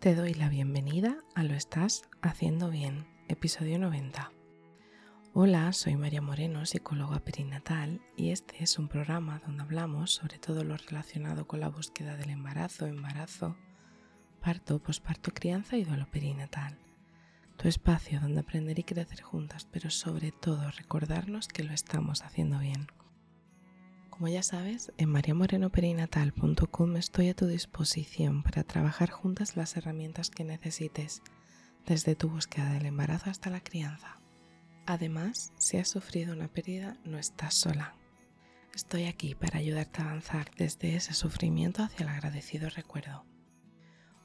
Te doy la bienvenida a Lo Estás Haciendo Bien, episodio 90. Hola, soy María Moreno, psicóloga perinatal, y este es un programa donde hablamos sobre todo lo relacionado con la búsqueda del embarazo, embarazo, parto, posparto, crianza y duelo perinatal. Tu espacio donde aprender y crecer juntas, pero sobre todo recordarnos que lo estamos haciendo bien. Como ya sabes, en mariamorenoperinatal.com estoy a tu disposición para trabajar juntas las herramientas que necesites, desde tu búsqueda del embarazo hasta la crianza. Además, si has sufrido una pérdida, no estás sola. Estoy aquí para ayudarte a avanzar desde ese sufrimiento hacia el agradecido recuerdo.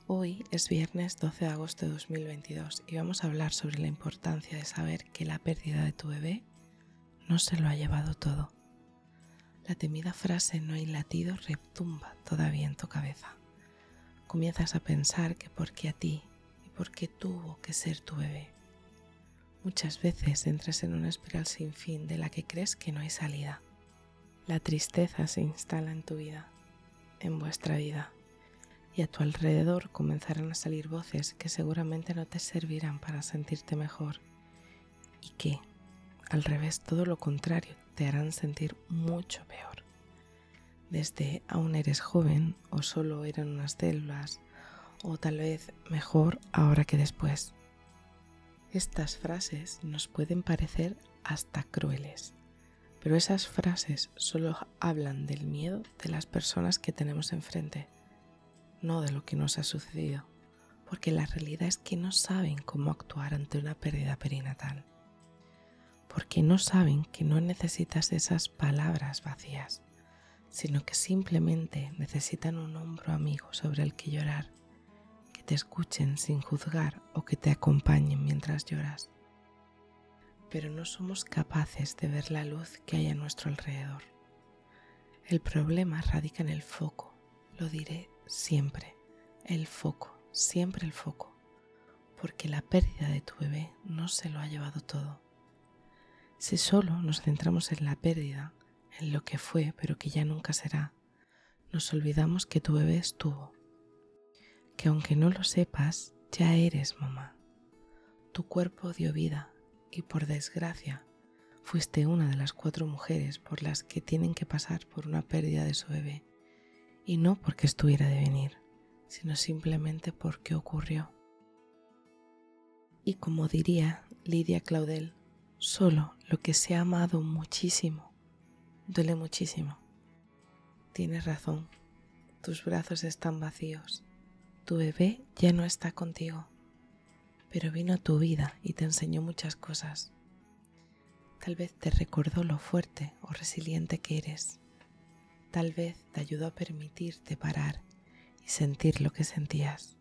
Hoy es viernes 12 de agosto de 2022 y vamos a hablar sobre la importancia de saber que la pérdida de tu bebé no se lo ha llevado todo la temida frase no hay latido retumba todavía en tu cabeza. Comienzas a pensar que porque a ti y porque tuvo que ser tu bebé. Muchas veces entras en una espiral sin fin de la que crees que no hay salida. La tristeza se instala en tu vida, en vuestra vida, y a tu alrededor comenzarán a salir voces que seguramente no te servirán para sentirte mejor y que, al revés, todo lo contrario, te harán sentir mucho peor. Desde aún eres joven o solo eran unas células o tal vez mejor ahora que después. Estas frases nos pueden parecer hasta crueles, pero esas frases solo hablan del miedo de las personas que tenemos enfrente, no de lo que nos ha sucedido, porque la realidad es que no saben cómo actuar ante una pérdida perinatal porque no saben que no necesitas esas palabras vacías, sino que simplemente necesitan un hombro amigo sobre el que llorar, que te escuchen sin juzgar o que te acompañen mientras lloras. Pero no somos capaces de ver la luz que hay a nuestro alrededor. El problema radica en el foco, lo diré siempre, el foco, siempre el foco, porque la pérdida de tu bebé no se lo ha llevado todo si solo nos centramos en la pérdida, en lo que fue pero que ya nunca será, nos olvidamos que tu bebé estuvo, que aunque no lo sepas, ya eres mamá. Tu cuerpo dio vida y por desgracia fuiste una de las cuatro mujeres por las que tienen que pasar por una pérdida de su bebé, y no porque estuviera de venir, sino simplemente porque ocurrió. Y como diría Lidia Claudel, Solo lo que se ha amado muchísimo duele muchísimo. Tienes razón, tus brazos están vacíos, tu bebé ya no está contigo, pero vino a tu vida y te enseñó muchas cosas. Tal vez te recordó lo fuerte o resiliente que eres. Tal vez te ayudó a permitirte parar y sentir lo que sentías.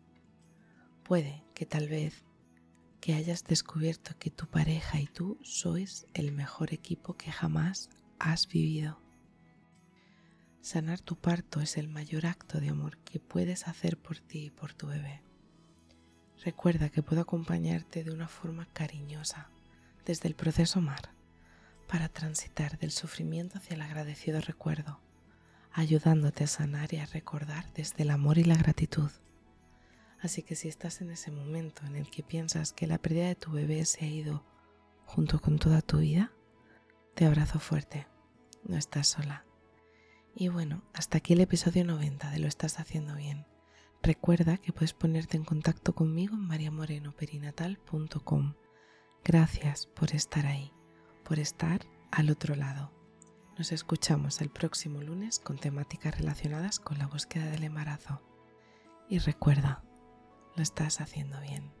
Puede que tal vez que hayas descubierto que tu pareja y tú sois el mejor equipo que jamás has vivido. Sanar tu parto es el mayor acto de amor que puedes hacer por ti y por tu bebé. Recuerda que puedo acompañarte de una forma cariñosa desde el proceso MAR para transitar del sufrimiento hacia el agradecido recuerdo, ayudándote a sanar y a recordar desde el amor y la gratitud. Así que si estás en ese momento en el que piensas que la pérdida de tu bebé se ha ido junto con toda tu vida, te abrazo fuerte. No estás sola. Y bueno, hasta aquí el episodio 90 de Lo estás haciendo bien. Recuerda que puedes ponerte en contacto conmigo en mariamorenoperinatal.com. Gracias por estar ahí, por estar al otro lado. Nos escuchamos el próximo lunes con temáticas relacionadas con la búsqueda del embarazo. Y recuerda, lo estás haciendo bien.